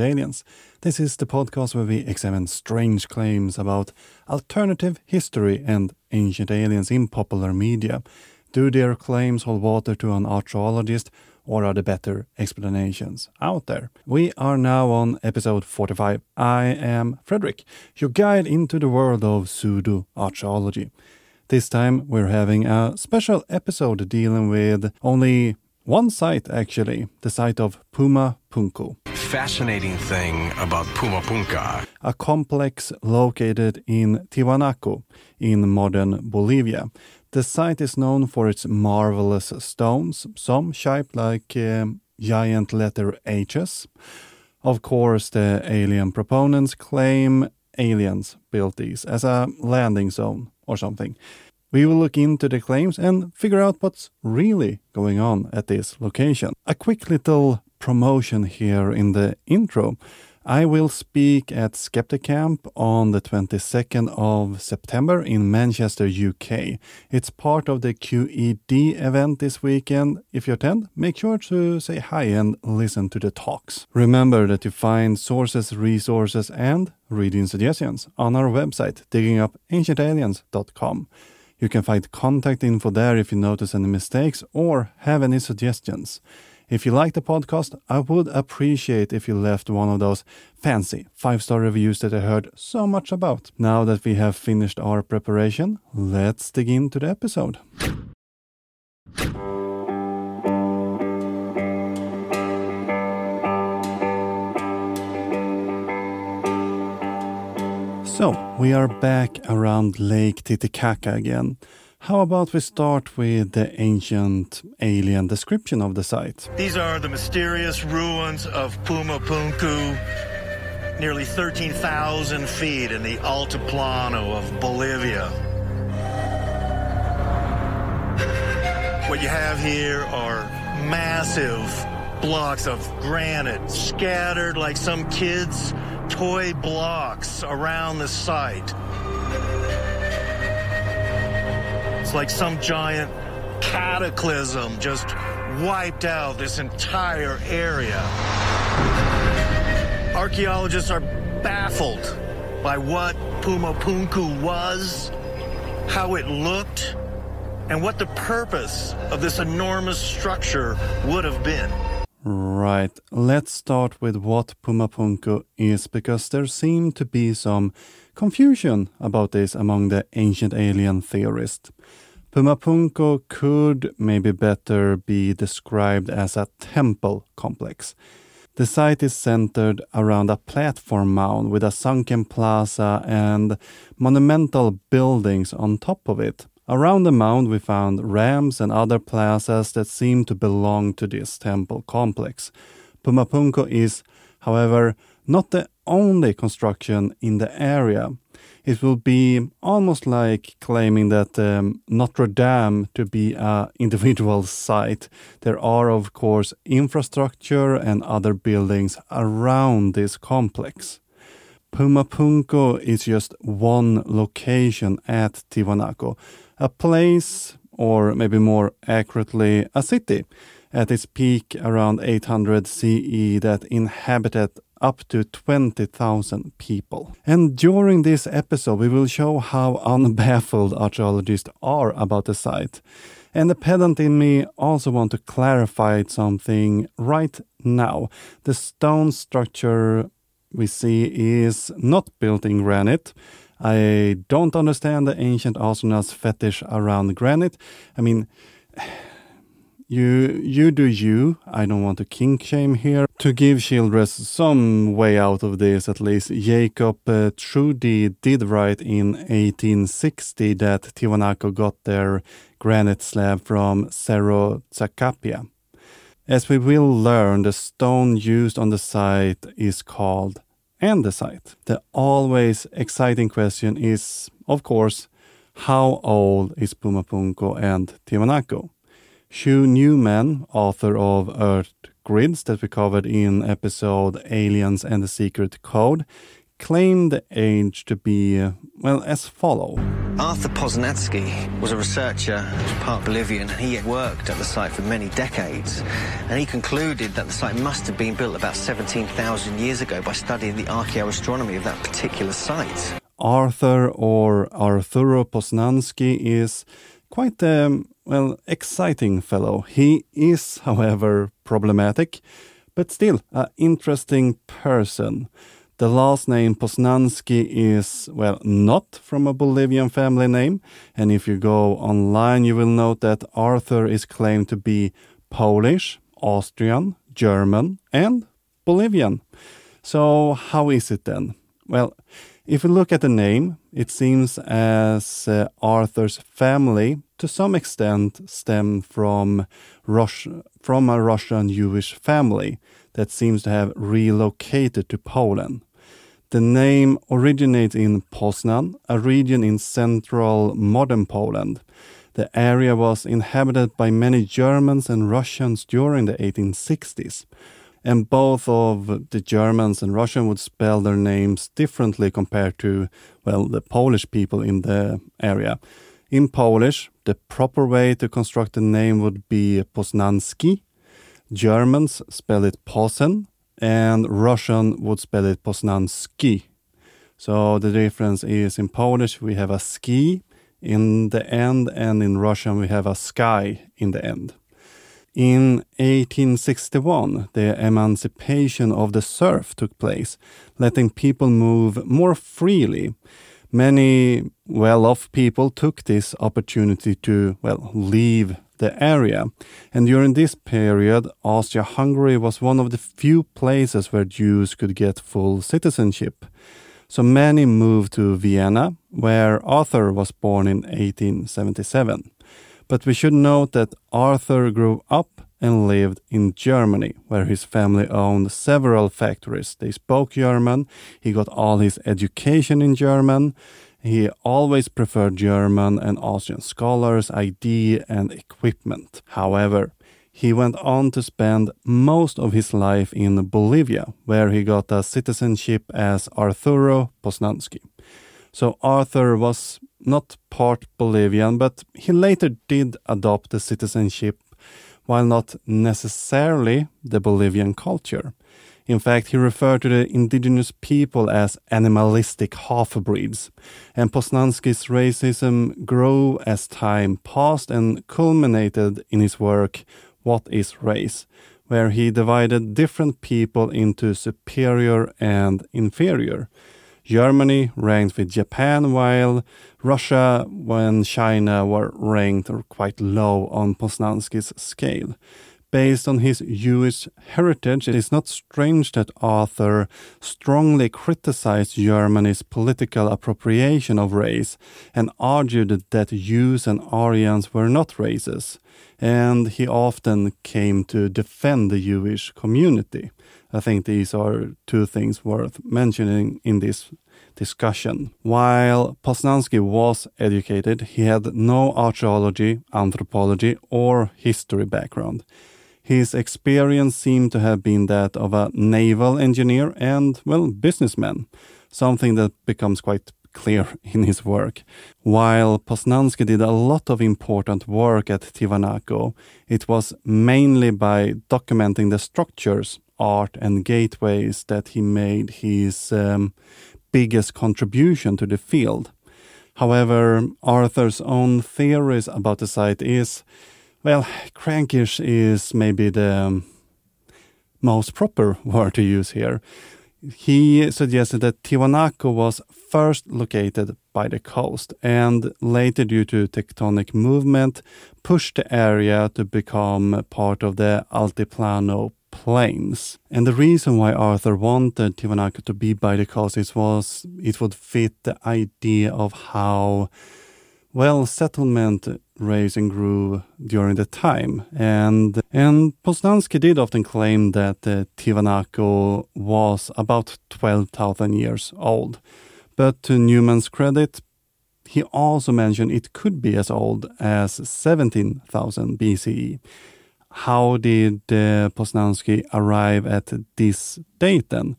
Aliens. This is the podcast where we examine strange claims about alternative history and ancient aliens in popular media. Do their claims hold water to an archaeologist, or are there better explanations out there? We are now on episode 45. I am Fredrik, your guide into the world of pseudo archaeology. This time we're having a special episode dealing with only one site actually, the site of Puma Punku. Fascinating thing about Puma Punku. A complex located in Tiwanaku in modern Bolivia. The site is known for its marvelous stones, some shaped like um, giant letter H's. Of course, the alien proponents claim aliens built these as a landing zone or something. We will look into the claims and figure out what's really going on at this location. A quick little promotion here in the intro. I will speak at Skepticamp on the 22nd of September in Manchester, UK. It's part of the QED event this weekend. If you attend, make sure to say hi and listen to the talks. Remember that you find sources, resources, and reading suggestions on our website, diggingupancientaliens.com. You can find contact info there if you notice any mistakes or have any suggestions. If you like the podcast, I would appreciate if you left one of those fancy five star reviews that I heard so much about. Now that we have finished our preparation, let's dig into the episode. So, we are back around Lake Titicaca again. How about we start with the ancient alien description of the site? These are the mysterious ruins of Puma Punku, nearly 13,000 feet in the Altiplano of Bolivia. What you have here are massive blocks of granite scattered like some kids' toy blocks around the site. It's like some giant cataclysm just wiped out this entire area. Archaeologists are baffled by what Puma Punku was, how it looked, and what the purpose of this enormous structure would have been. Right, let's start with what Puma Punku is because there seemed to be some confusion about this among the ancient alien theorists. Puma Punku could maybe better be described as a temple complex. The site is centered around a platform mound with a sunken plaza and monumental buildings on top of it. Around the mound, we found ramps and other plazas that seem to belong to this temple complex. Puma Punku is, however, not the only construction in the area. It will be almost like claiming that um, Notre Dame to be an individual site. There are, of course, infrastructure and other buildings around this complex. Puma Punku is just one location at Tiwanaku, a place, or maybe more accurately, a city, at its peak around 800 CE that inhabited up to 20,000 people. And during this episode, we will show how unbaffled archaeologists are about the site. And the pedant in me also want to clarify something right now. The stone structure we see is not built in granite. I don't understand the ancient astronauts fetish around granite. I mean, you you do you. I don't want to kink shame here. To give Childress some way out of this, at least, Jacob uh, Tschudi did write in 1860 that Tiwanaku got their granite slab from Cerro Zacapia. As we will learn, the stone used on the site is called andesite. The always exciting question is, of course, how old is Puma Punku and Tiwanaku? Hugh Newman, author of Earth Grids that we covered in episode Aliens and the Secret Code, claimed the age to be, well, as follow. Arthur Posnansky was a researcher, part Bolivian, and he had worked at the site for many decades. And he concluded that the site must have been built about 17,000 years ago by studying the archaeoastronomy of that particular site. Arthur or Arturo Posnansky is quite a, um, well, exciting fellow. He is, however, problematic, but still an interesting person. The last name Posnansky is, well, not from a Bolivian family name. And if you go online, you will note that Arthur is claimed to be Polish, Austrian, German, and Bolivian. So, how is it then? Well, if we look at the name, it seems as uh, Arthur's family, to some extent, stem from Russia, from a Russian Jewish family that seems to have relocated to Poland. The name originates in Poznan, a region in central modern Poland. The area was inhabited by many Germans and Russians during the 1860s. And both of the Germans and Russians would spell their names differently compared to, well, the Polish people in the area. In Polish, the proper way to construct a name would be Poznanski. Germans spell it Posen, and Russian would spell it Poznanski. So the difference is in Polish we have a ski in the end, and in Russian we have a sky in the end. In 1861, the emancipation of the serf took place, letting people move more freely. Many well off people took this opportunity to, well, leave the area. And during this period, Austria Hungary was one of the few places where Jews could get full citizenship. So many moved to Vienna, where Arthur was born in 1877. But we should note that Arthur grew up and lived in Germany, where his family owned several factories. They spoke German, he got all his education in German, he always preferred German and Austrian scholars, ID, and equipment. However, he went on to spend most of his life in Bolivia, where he got a citizenship as Arturo Posnansky. So Arthur was not part Bolivian, but he later did adopt the citizenship while not necessarily the Bolivian culture. In fact, he referred to the indigenous people as animalistic half-breeds, and Posnansky's racism grew as time passed and culminated in his work What is Race, where he divided different people into superior and inferior. Germany ranked with Japan, while Russia and China were ranked quite low on Posnansky's scale based on his Jewish heritage, it is not strange that Arthur strongly criticized Germany's political appropriation of race and argued that Jews and Aryans were not races, and he often came to defend the Jewish community. I think these are two things worth mentioning in this discussion. While Posnansky was educated, he had no archaeology, anthropology, or history background. His experience seemed to have been that of a naval engineer and, well, businessman, something that becomes quite clear in his work. While Posnansky did a lot of important work at Tiwanaku, it was mainly by documenting the structures, art, and gateways that he made his um, biggest contribution to the field. However, Arthur's own theories about the site is well, crankish is maybe the most proper word to use here. He suggested that Tiwanaku was first located by the coast and later, due to tectonic movement, pushed the area to become part of the Altiplano plains. And the reason why Arthur wanted Tiwanaku to be by the coast was it would fit the idea of how well settlement raised and grew during the time. And, and Posnansky did often claim that uh, Tiwanaku was about 12,000 years old. But to Newman's credit, he also mentioned it could be as old as 17,000 BCE. How did uh, arrive at this date then?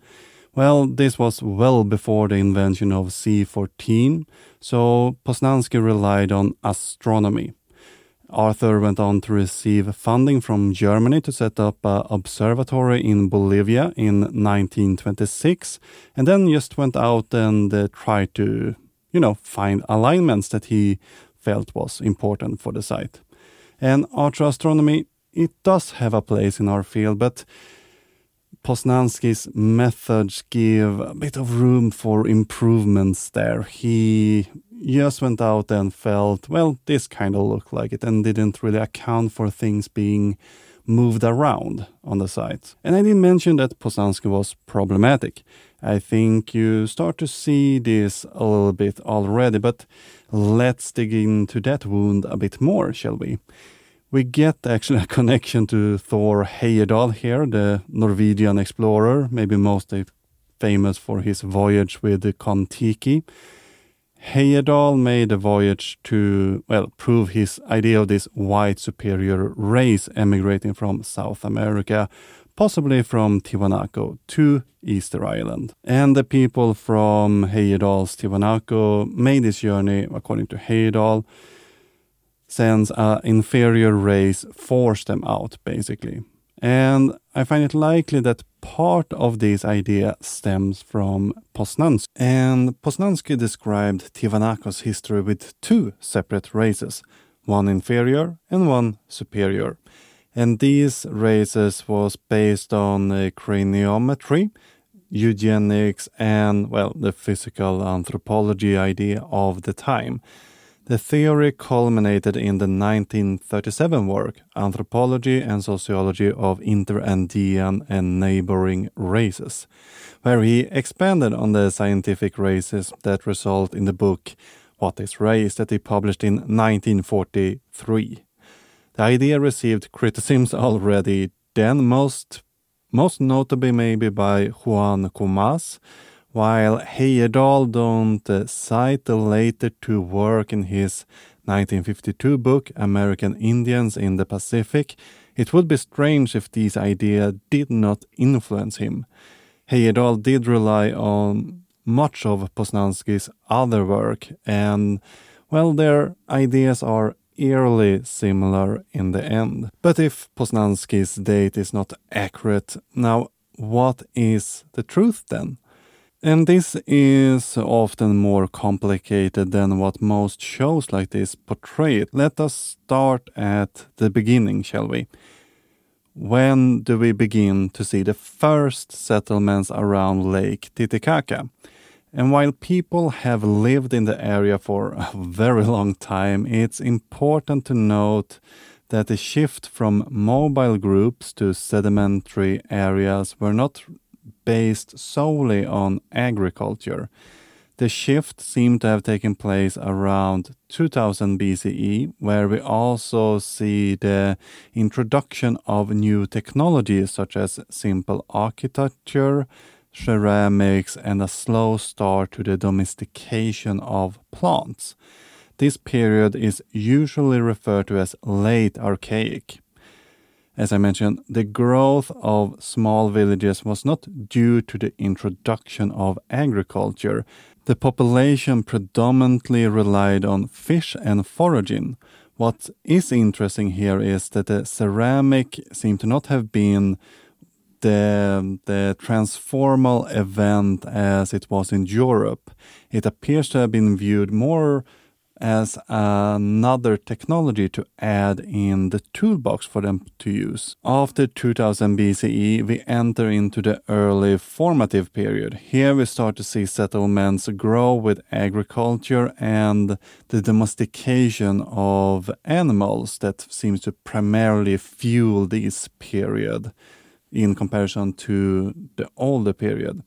Well, this was well before the invention of C14, so Posnansky relied on astronomy. Arthur went on to receive funding from Germany to set up an observatory in Bolivia in 1926, and then just went out and uh, tried to, you know, find alignments that he felt was important for the site. And astronomy, it does have a place in our field, but Posnansky's methods give a bit of room for improvements there. He just went out and felt, well, this kind of looked like it and didn't really account for things being moved around on the site. And I didn't mention that Posnansky was problematic. I think you start to see this a little bit already, but let's dig into that wound a bit more, shall we? We get actually a connection to Thor Heyerdahl here, the Norwegian explorer, maybe most famous for his voyage with the Kon-Tiki. Heyerdahl made a voyage to, well, prove his idea of this white superior race emigrating from South America, possibly from Tiwanaku to Easter Island. And the people from Heyerdahl's Tiwanaku made this journey, according to Heyerdahl, since an inferior race forced them out, basically. And I find it likely that part of this idea stems from Posnansky. And Posnansky described Tiwanaku's history with two separate races, one inferior and one superior. And these races was based on craniometry, eugenics, and, well, the physical anthropology idea of the time. The theory culminated in the 1937 work, Anthropology and Sociology of Interandean and Neighboring Races, where he expanded on the scientific races that result in the book What is Race that he published in 1943. The idea received criticisms already then, most, most notably maybe by Juan Comas, while Heyerdahl don't cite the later to work in his 1952 book American Indians in the Pacific, it would be strange if these ideas did not influence him. Heyerdahl did rely on much of Posnansky's other work, and well, their ideas are eerily similar in the end. But if Posnansky's date is not accurate, now what is the truth then? And this is often more complicated than what most shows like this portray. Let us start at the beginning, shall we? When do we begin to see the first settlements around Lake Titicaca? And while people have lived in the area for a very long time, it's important to note that the shift from mobile groups to sedimentary areas were not based solely on agriculture. The shift seemed to have taken place around 2000 BCE, where we also see the introduction of new technologies such as simple architecture, ceramics, and a slow start to the domestication of plants. This period is usually referred to as late archaic. As I mentioned, the growth of small villages was not due to the introduction of agriculture. The population predominantly relied on fish and foraging. What is interesting here is that the ceramic seemed to not have been the, the transformal event as it was in Europe. It appears to have been viewed more as another technology to add in the toolbox for them to use. After 2000 BCE, we enter into the early formative period. Here we start to see settlements grow with agriculture and the domestication of animals that seems to primarily fuel this period in comparison to the older period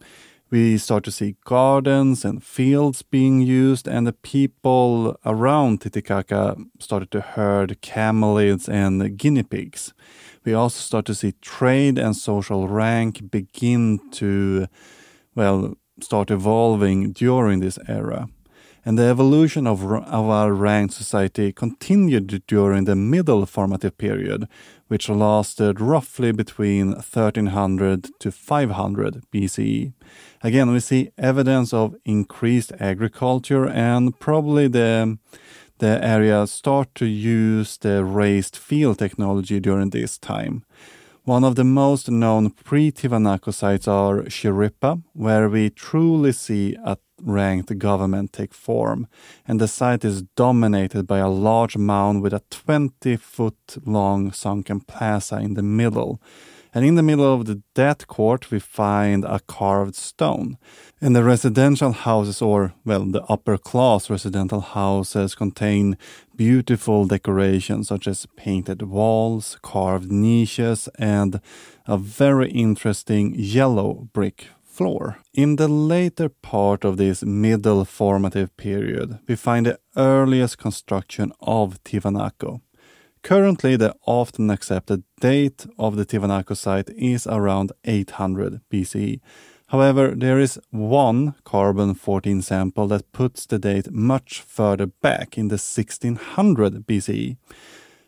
we start to see gardens and fields being used, and the people around Titicaca started to herd camelids and guinea pigs. We also start to see trade and social rank begin to, well, start evolving during this era. And the evolution of, of our ranked society continued during the middle formative period, which lasted roughly between 1300 to 500 BCE. Again, we see evidence of increased agriculture and probably the the area start to use the raised field technology during this time. One of the most known pre-Tiwanaku sites are Chiripa, where we truly see a ranked government take form, and the site is dominated by a large mound with a 20 foot long sunken plaza in the middle. And in the middle of the death court, we find a carved stone. And the residential houses, or, well, the upper class residential houses, contain beautiful decorations such as painted walls, carved niches, and a very interesting yellow brick floor. In the later part of this middle formative period, we find the earliest construction of Tiwanaku. Currently, the often accepted date of the Tiwanaku site is around 800 BCE. However, there is one carbon 14 sample that puts the date much further back in the 1600 BCE.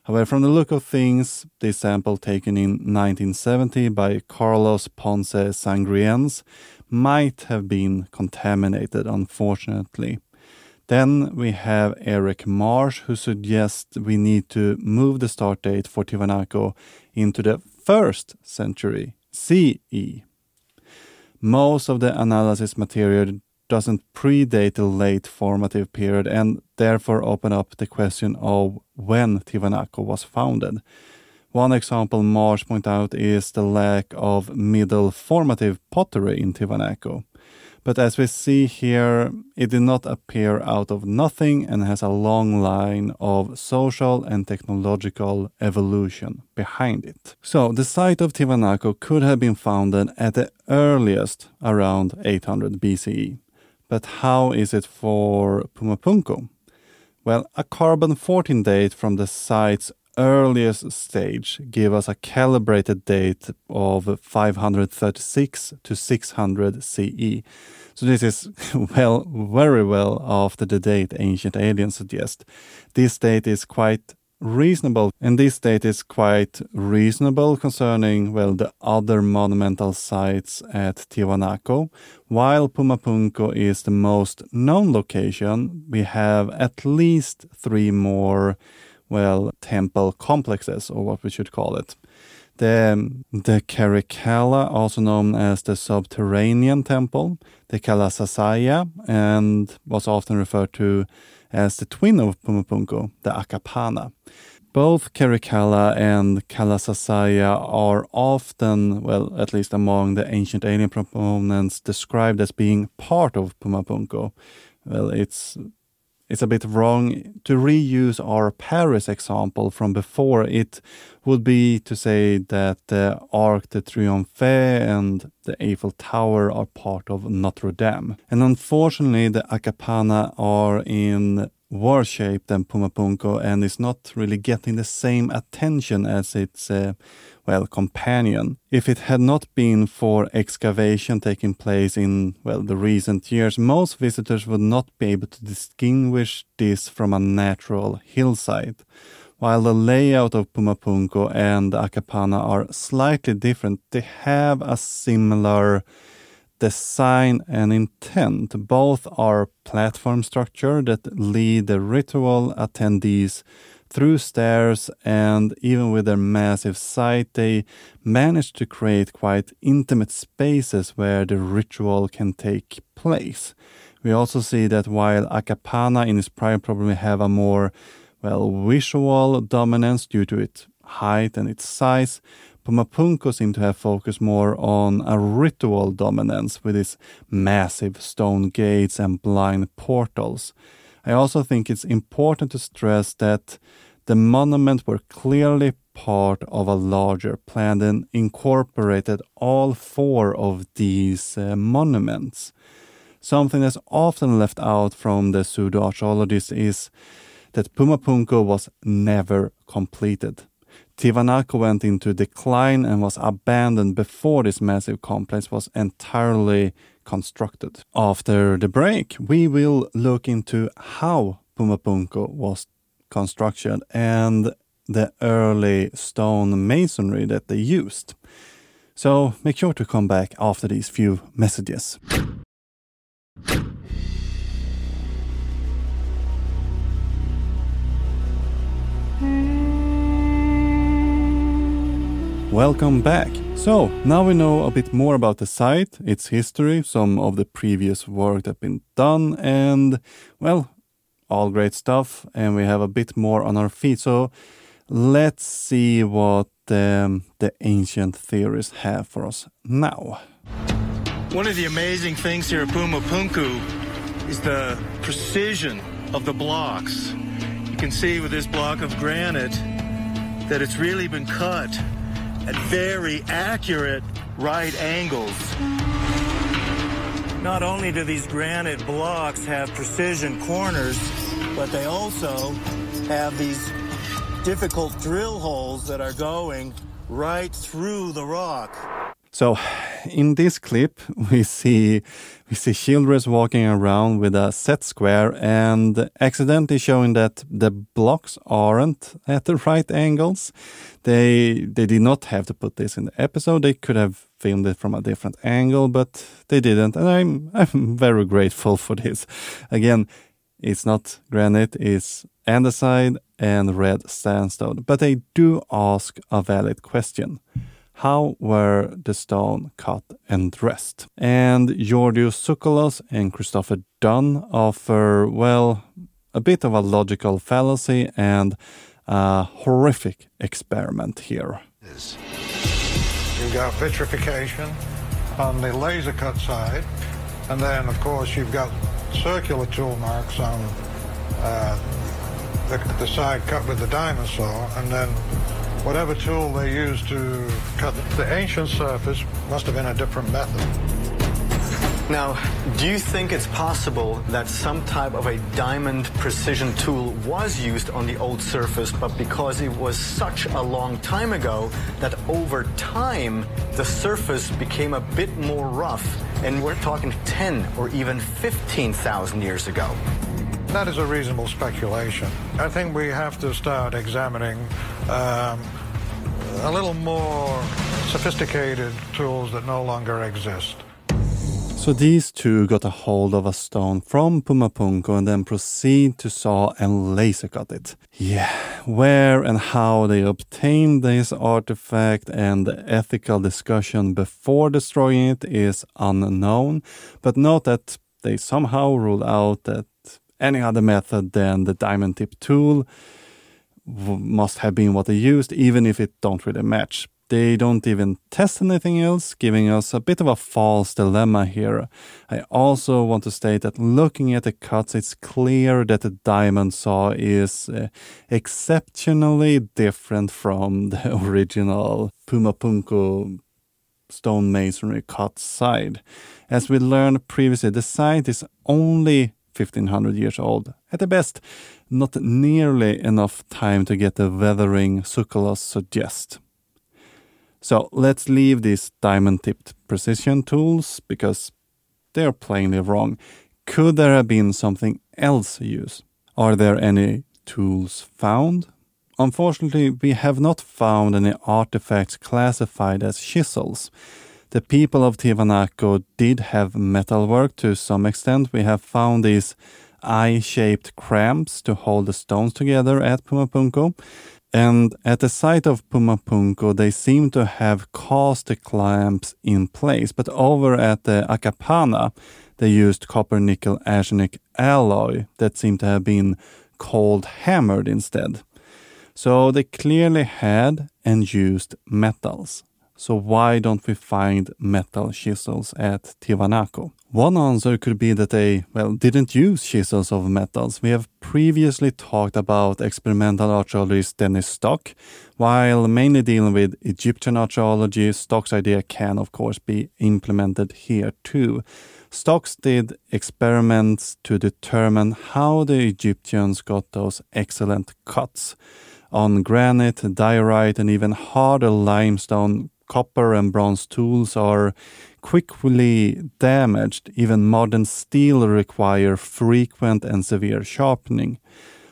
However, from the look of things, this sample taken in 1970 by Carlos Ponce Sanginés might have been contaminated, unfortunately. Then we have Eric Marsh, who suggests we need to move the start date for Tiwanaku into the first century CE. Most of the analysis material doesn't predate the late formative period and therefore open up the question of when Tiwanaku was founded. One example Marsh point out is the lack of middle formative pottery in Tiwanaku. But as we see here, it did not appear out of nothing and has a long line of social and technological evolution behind it. So the site of Tiwanaku could have been founded at the earliest around 800 BCE. But how is it for Pumapunku? Well, a carbon 14 date from the site's earliest stage give us a calibrated date of 536 to 600 CE. So this is well, very well after the date ancient aliens suggest. This date is quite reasonable, and this date is quite reasonable concerning, well, the other monumental sites at Tiwanaku. While Pumapunku is the most known location, we have at least three more well, temple complexes, or what we should call it. The, the Karikala, also known as the subterranean temple, the Kalasasaya, and was often referred to as the twin of Pumapunku, the Akapana. Both Karikala and Kalasasaya are often, well, at least among the ancient alien proponents, described as being part of Pumapunku. Well, it's it's a bit wrong to reuse our Paris example from before. It would be to say that the Arc de Triomphe and the Eiffel Tower are part of Notre Dame. And unfortunately, the Akapana are in worse shape than Pumapunku and is not really getting the same attention as its uh, well companion. If it had not been for excavation taking place in well the recent years, most visitors would not be able to distinguish this from a natural hillside. While the layout of Pumapunku and Akapana are slightly different, they have a similar design and intent. Both are platform structure that lead the ritual attendees through stairs and even with their massive site, they managed to create quite intimate spaces where the ritual can take place. We also see that while Akapana in its prime probably have a more well visual dominance due to its height and its size, Pumapunku seem to have focused more on a ritual dominance with its massive stone gates and blind portals. I also think it's important to stress that the monuments were clearly part of a larger plan and incorporated all four of these uh, monuments. Something that's often left out from the pseudo archaeologists is that Pumapunku was never completed. Tiwanaku went into decline and was abandoned before this massive complex was entirely constructed. After the break, we will look into how Pumapunku was constructed and the early stone masonry that they used. So make sure to come back after these few messages. Welcome back. So, now we know a bit more about the site, its history, some of the previous work that's been done, and, well, all great stuff. And we have a bit more on our feet. So, let's see what um, the ancient theorists have for us now. One of the amazing things here at Pumapunku is the precision of the blocks. You can see with this block of granite that it's really been cut at very accurate right angles. Not only do these granite blocks have precision corners, but they also have these difficult drill holes that are going right through the rock. So, in this clip, we see we see children walking around with a set square and accidentally showing that the blocks aren't at the right angles. They they did not have to put this in the episode. They could have filmed it from a different angle, but they didn't, and I'm I'm very grateful for this. Again, it's not granite, it's andesite and red sandstone, but they do ask a valid question how were the stone cut and dressed? And Georgios Tsoukalos and Christopher Dunn offer, well, a bit of a logical fallacy and a horrific experiment here. You've got vitrification on the laser cut side, and then, of course, you've got circular tool marks on uh, the, the side cut with the diamond saw, and then whatever tool they used to cut the ancient surface must have been a different method. Now, do you think it's possible that some type of a diamond precision tool was used on the old surface, but because it was such a long time ago, that over time the surface became a bit more rough, and we're talking 10 or even 15,000 years ago? That is a reasonable speculation. I think we have to start examining um, a little more sophisticated tools that no longer exist. So these two got a hold of a stone from Pumapunku and then proceed to saw and laser cut it. Yeah, where and how they obtained this artifact and the ethical discussion before destroying it is unknown, but note that they somehow ruled out that any other method than the diamond tip tool must have been what they used, even if it don't really match. They don't even test anything else, giving us a bit of a false dilemma here. I also want to state that looking at the cuts, it's clear that the diamond saw is uh, exceptionally different from the original Pumapunku stone masonry cut side. As we learned previously, the site is only 1500 years old. At the best, not nearly enough time to get the weathering Tsoukalos suggest. So let's leave these diamond tipped precision tools because they're plainly wrong. Could there have been something else used? Are there any tools found? Unfortunately, we have not found any artifacts classified as chisels. The people of Tiwanaku did have metalwork to some extent. We have found these eye shaped cramps to hold the stones together at Pumapunku. And at the site of Pumapunku, they seem to have cast the clamps in place. But over at the Akapana, they used copper nickel arsenic alloy that seemed to have been cold hammered instead. So they clearly had and used metals. So why don't we find metal chisels at Tiwanaku? One answer could be that they, well, didn't use chisels of metals. We have previously talked about experimental archaeologist Denys Stock. While mainly dealing with Egyptian archaeology, Stock's idea can, of course, be implemented here too. Stocks did experiments to determine how the Egyptians got those excellent cuts on granite, diorite, and even harder limestone copper and bronze tools are quickly damaged. Even modern steel require frequent and severe sharpening.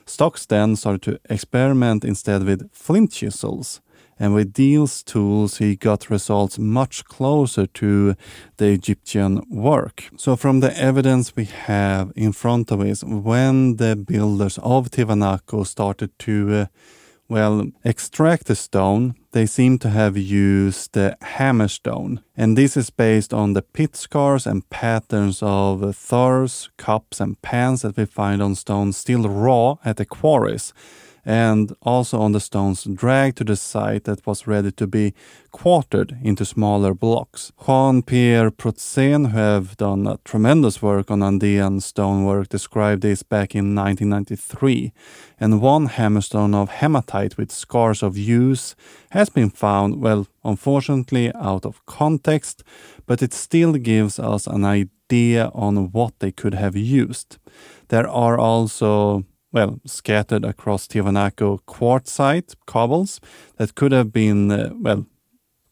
Stokes then started to experiment instead with flint chisels. And with these tools, he got results much closer to the Egyptian work. So, from the evidence we have in front of us, when the builders of Tiwanaku started to uh, well, extract the stone, they seem to have used the hammerstone. And this is based on the pit scars and patterns of thurs, cups, and pans that we find on stones still raw at the quarries and also on the stones dragged to the site that was ready to be quartered into smaller blocks. Jean-Pierre Protzen, who have done tremendous work on Andean stonework, described this back in 1993. And one hammerstone of hematite with scars of use has been found, well, unfortunately out of context, but it still gives us an idea on what they could have used. There are also well, scattered across Tiwanaku quartzite cobbles that could have been, uh, well,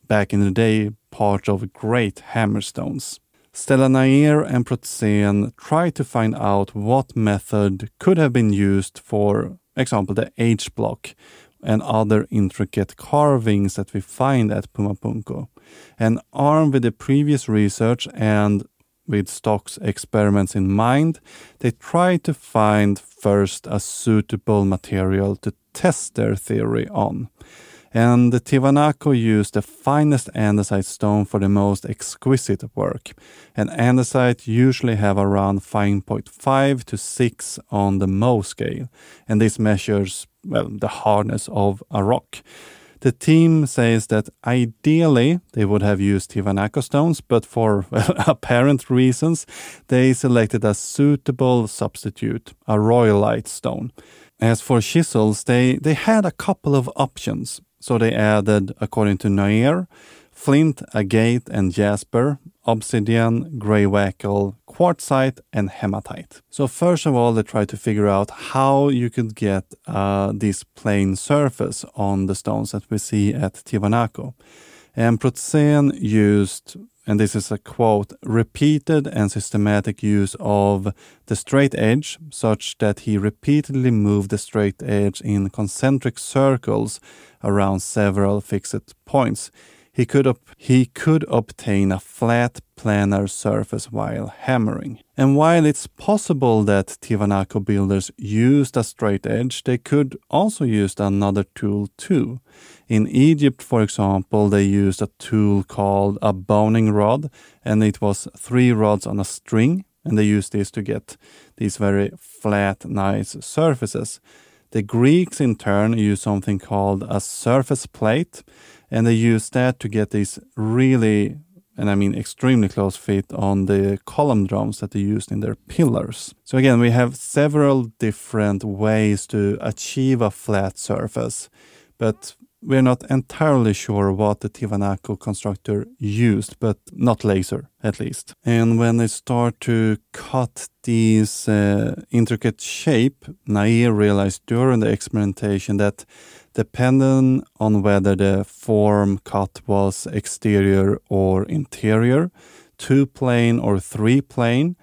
back in the day, part of great hammerstones. Stella Nair and Protzen tried to find out what method could have been used for example, the H block and other intricate carvings that we find at Pumapunku. And armed with the previous research and with Stokes experiments in mind, they try to find first a suitable material to test their theory on. And the Tiwanaku used the finest andesite stone for the most exquisite work. And andesite usually have around 5.5 to 6 on the Mohs scale. And this measures, well, the hardness of a rock. The team says that ideally they would have used Tiwanaku stones, but for apparent reasons, they selected a suitable substitute, a rhyolite stone. As for chisels, they, they had a couple of options. So they added, according to Nair, flint, agate, and jasper, obsidian, greywacke, quartzite, and hematite. So first of all, they tried to figure out how you could get uh, this plain surface on the stones that we see at Tiwanaku. And Protzen used, and this is a quote, repeated and systematic use of the straight edge, such that he repeatedly moved the straight edge in concentric circles around several fixed points he could, he could obtain a flat planar surface while hammering. And while it's possible that Tiwanaku builders used a straight edge, they could also use another tool too. In Egypt, for example, they used a tool called a boning rod, and it was three rods on a string, and they used this to get these very flat, nice surfaces. The Greeks, in turn, used something called a surface plate, and they use that to get these really and I mean extremely close fit on the column drums that they used in their pillars. So again, we have several different ways to achieve a flat surface, but we're not entirely sure what the Tiwanaku constructor used, but not laser at least. And when they start to cut these uh, intricate shape, Nair realized during the experimentation that depending on whether the form cut was exterior or interior, two plane or three plane,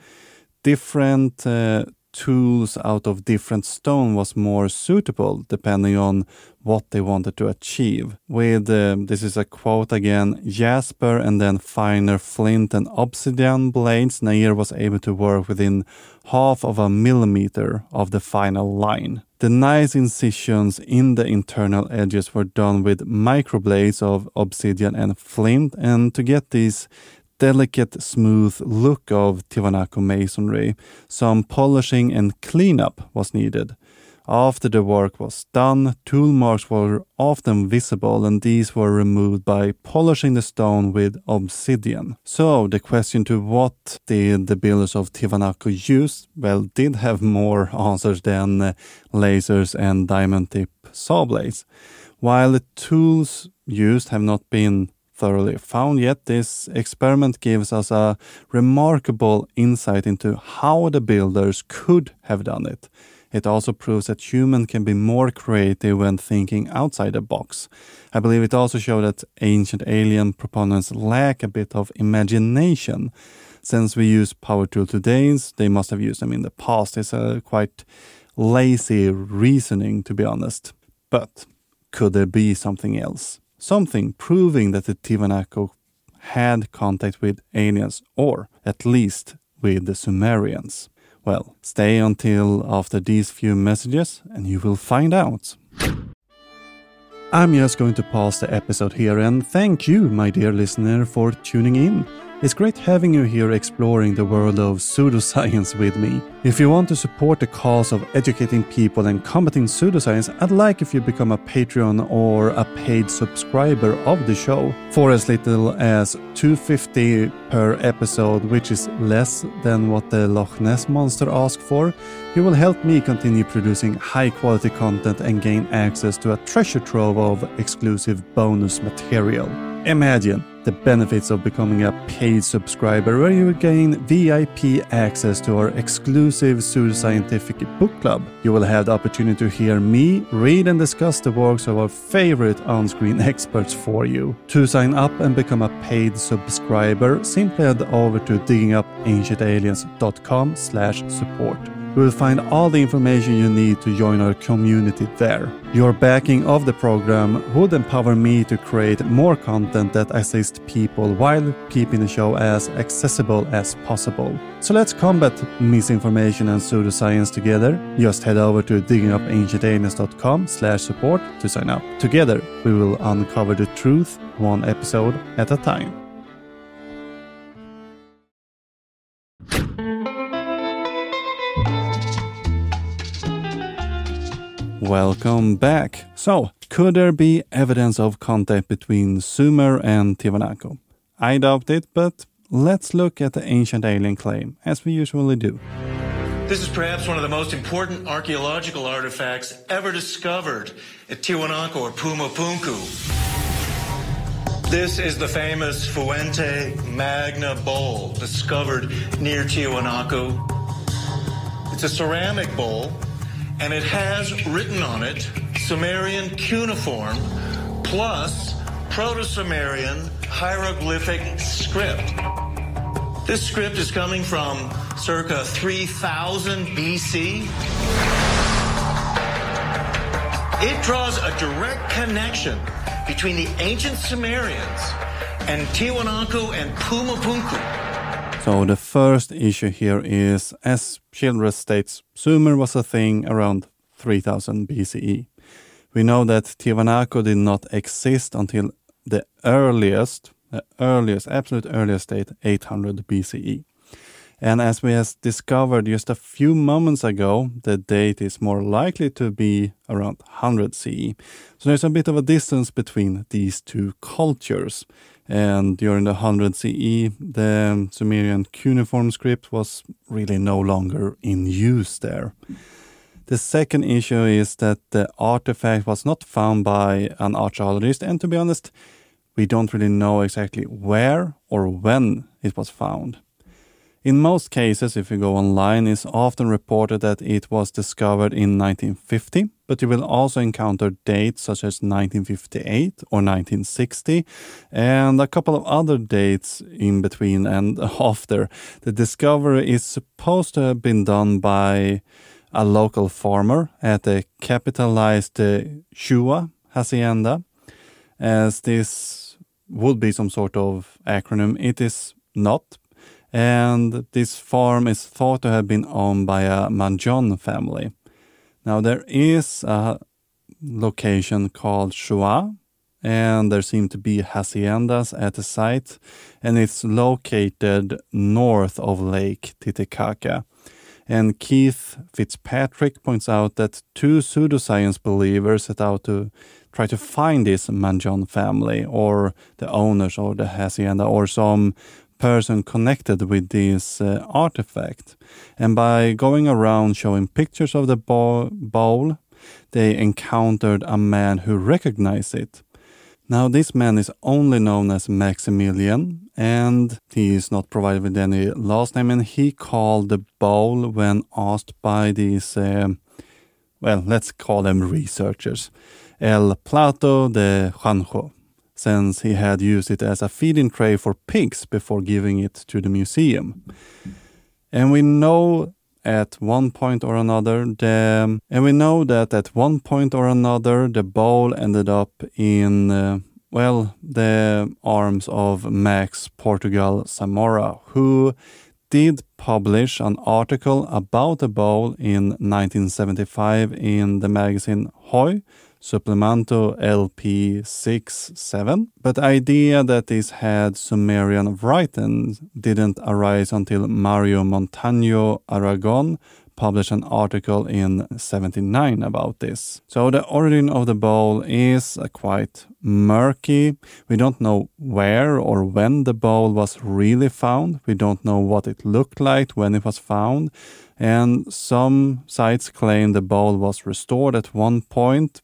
different uh, tools out of different stone was more suitable depending on what they wanted to achieve. With uh, this is a quote again Jasper and then finer flint and obsidian blades, Nair was able to work within half of a millimeter of the final line. The nice incisions in the internal edges were done with microblades of obsidian and flint, and to get this delicate, smooth look of Tiwanaku masonry, some polishing and cleanup was needed. After the work was done, tool marks were often visible and these were removed by polishing the stone with obsidian. So the question to what did the builders of Tiwanaku use, well, did have more answers than uh, lasers and diamond tip saw blades. While the tools used have not been thoroughly found yet, this experiment gives us a remarkable insight into how the builders could have done it. It also proves that humans can be more creative when thinking outside the box. I believe it also shows that ancient alien proponents lack a bit of imagination. Since we use power tools today, they must have used them in the past. It's a quite lazy reasoning, to be honest. But could there be something else? Something proving that the Tiwanaku had contact with aliens, or at least with the Sumerians? Well, stay until after these few messages and you will find out. I'm just going to pause the episode here and thank you, my dear listener, for tuning in. It's great having you here exploring the world of pseudoscience with me. If you want to support the cause of educating people and combating pseudoscience, I'd like if you become a Patreon or a paid subscriber of the show for as little as 250 per episode, which is less than what the Loch Ness monster asked for. You will help me continue producing high quality content and gain access to a treasure trove of exclusive bonus material. Imagine the benefits of becoming a paid subscriber where you gain VIP access to our exclusive pseudoscientific book club. You will have the opportunity to hear me read and discuss the works of our favorite on-screen experts for you. To sign up and become a paid subscriber, simply head over to diggingupancientaliens.com slash support. You will find all the information you need to join our community there. Your backing of the program would empower me to create more content that assists people while keeping the show as accessible as possible. So let's combat misinformation and pseudoscience together. Just head over to diggingupancientaliens.com slash support to sign up. Together, we will uncover the truth one episode at a time. Welcome back. So, could there be evidence of contact between Sumer and Tiwanaku? I doubt it, but let's look at the ancient alien claim, as we usually do. This is perhaps one of the most important archaeological artifacts ever discovered at Tiwanaku or Pumapunku. This is the famous Fuente Magna bowl discovered near Tiwanaku. It's a ceramic bowl and it has written on it Sumerian cuneiform plus Proto-Sumerian hieroglyphic script. This script is coming from circa 3000 BC. It draws a direct connection between the ancient Sumerians and Tiwanaku and Pumapunku. So the first issue here is, as Childress states, Sumer was a thing around 3000 BCE. We know that Tiwanaku did not exist until the earliest, the earliest, absolute earliest date, 800 BCE. And as we have discovered just a few moments ago, the date is more likely to be around 100 CE. So there's a bit of a distance between these two cultures. And during the 100 CE, the Sumerian cuneiform script was really no longer in use there. The second issue is that the artifact was not found by an archaeologist, and to be honest, we don't really know exactly where or when it was found. In most cases, if you go online, it's often reported that it was discovered in 1950, but you will also encounter dates such as 1958 or 1960, and a couple of other dates in between and after. The discovery is supposed to have been done by a local farmer at a capitalized uh, Chua hacienda. As this would be some sort of acronym, it is not and this farm is thought to have been owned by a Manjon family. Now, there is a location called Chua, and there seem to be haciendas at the site, and it's located north of Lake Titicaca. And Keith Fitzpatrick points out that two pseudoscience believers set out to try to find this Manjon family, or the owners of the hacienda, or some person connected with this uh, artifact. And by going around showing pictures of the bowl, they encountered a man who recognized it. Now, this man is only known as Maximilian, and he is not provided with any last name. And he called the bowl when asked by these uh, well, let's call them researchers, El Plato de Chancho, since he had used it as a feeding tray for pigs before giving it to the museum. And we know at one point or another the and we know that at one point or another the bowl ended up in uh, well the arms of Max Portugal Zamora who did publish an article about the bowl in 1975 in the magazine Hoy Supplemento LP 6-7. But the idea that this had Sumerian writing didn't arise until Mario Montaño Aragon published an article in 79 about this. So the origin of the bowl is uh, quite murky. We don't know where or when the bowl was really found. We don't know what it looked like when it was found. And some sites claim the bowl was restored at one point,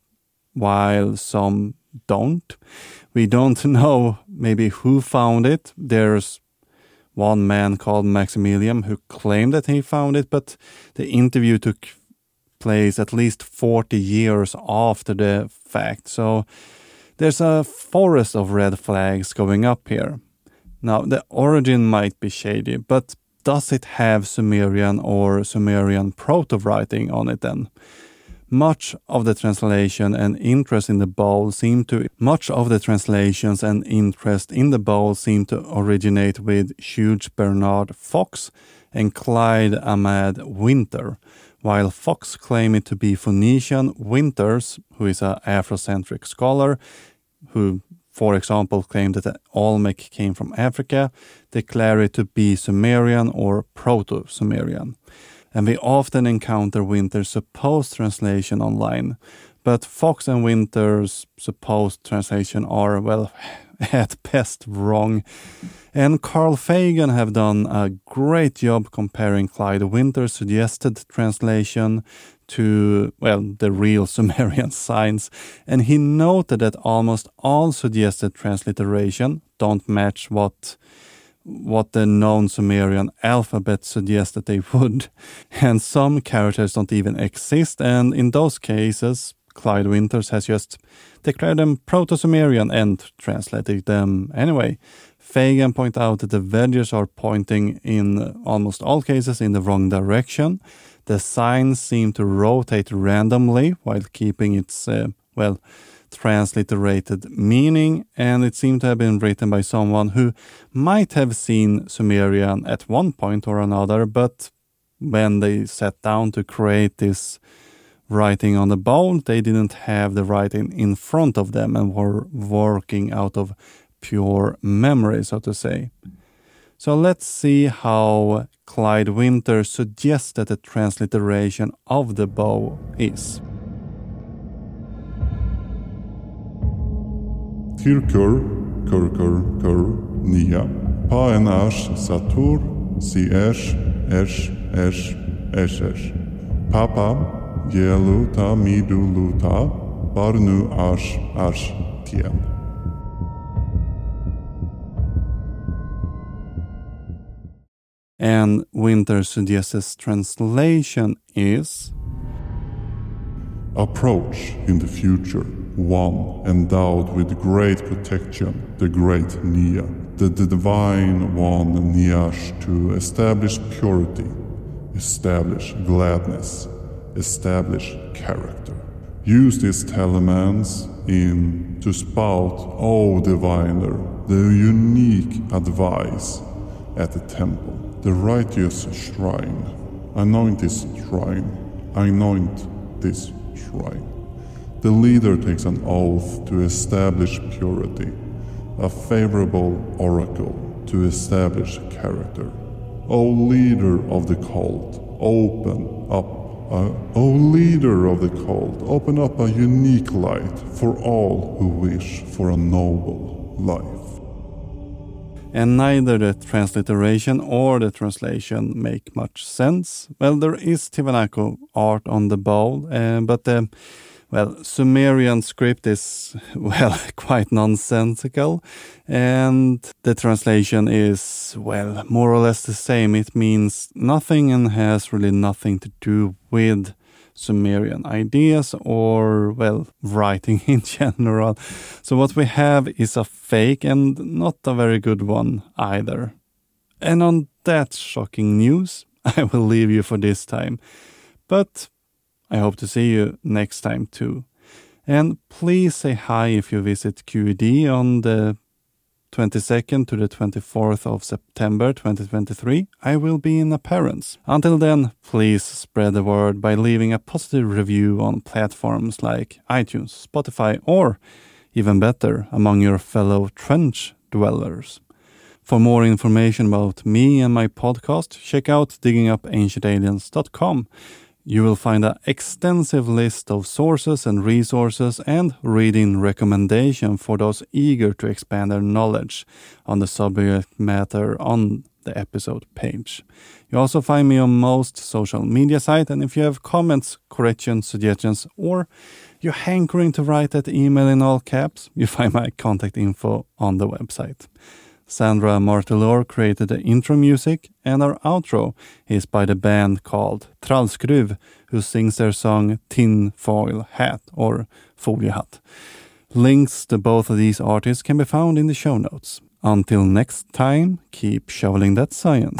while some don't. We don't know maybe who found it. There's one man called Maximilian who claimed that he found it, but the interview took place at least 40 years after the fact. So there's a forest of red flags going up here. Now, the origin might be shady, but does it have Sumerian or Sumerian proto writing on it then? Much of the translation and interest in the bowl seem to much of the translations and interest in the bowl seem to originate with Hugh Bernard Fox and Clyde Ahmad Winter, while Fox claimed it to be Phoenician. Winters, who is an Afrocentric scholar, who for example, claimed that the Olmec came from Africa, declare it to be Sumerian or Proto Sumerian and we often encounter Winter's supposed translation online. But Fox and Winter's supposed translation are, well, at best wrong. And Carl Fagan have done a great job comparing Clyde Winter's suggested translation to, well, the real Sumerian signs. And he noted that almost all suggested transliteration don't match what what the known Sumerian alphabet suggests that they would. And some characters don't even exist, and in those cases, Clyde Winters has just declared them Proto Sumerian and translated them anyway. Fagan point out that the values are pointing in almost all cases in the wrong direction. The signs seem to rotate randomly while keeping its, uh, well, transliterated meaning, and it seemed to have been written by someone who might have seen Sumerian at one point or another, but when they sat down to create this writing on the bowl, they didn't have the writing in front of them and were working out of pure memory, so to say. So let's see how Clyde Winter suggests that the transliteration of the bow is. Tirkur, kurkur, kur, nia. Pa en ash, satur, si esh, esh, esh, esh, esh. Papa, yelu ta midu barnu ash, ash, tien. And Winter suggests translation is Approach in the future one endowed with great protection, the great Nia, the, the divine one Niash to establish purity, establish gladness, establish character. Use these telemans in to spout, O diviner, the unique advice at the temple, the righteous shrine. Anoint this shrine, anoint this shrine. The leader takes an oath to establish purity, a favorable oracle to establish character. O leader of the cult, open up a, O leader of the cult, open up a unique light for all who wish for a noble life. And neither the transliteration or the translation make much sense. Well, there is Tiwanaku art on the bowl, uh, but the well, Sumerian script is, well, quite nonsensical. And the translation is, well, more or less the same. It means nothing and has really nothing to do with Sumerian ideas or, well, writing in general. So, what we have is a fake and not a very good one either. And on that shocking news, I will leave you for this time. But I hope to see you next time too. And please say hi if you visit QED on the 22nd to the 24th of September 2023, I will be in appearance. Until then, please spread the word by leaving a positive review on platforms like iTunes, Spotify, or even better, among your fellow trench dwellers. For more information about me and my podcast, check out diggingupancientaliens.com you will find an extensive list of sources and resources and reading recommendation for those eager to expand their knowledge on the subject matter on the episode page. You also find me on most social media sites, and if you have comments, corrections, suggestions, or you're hankering to write that email in all caps, you find my contact info on the website. Sandra Martelor created the intro music, and our outro is by the band called Trallskruv, who sings their song Tin Foil Hat or Foliehatt. Links to both of these artists can be found in the show notes. Until next time, keep shoveling that science.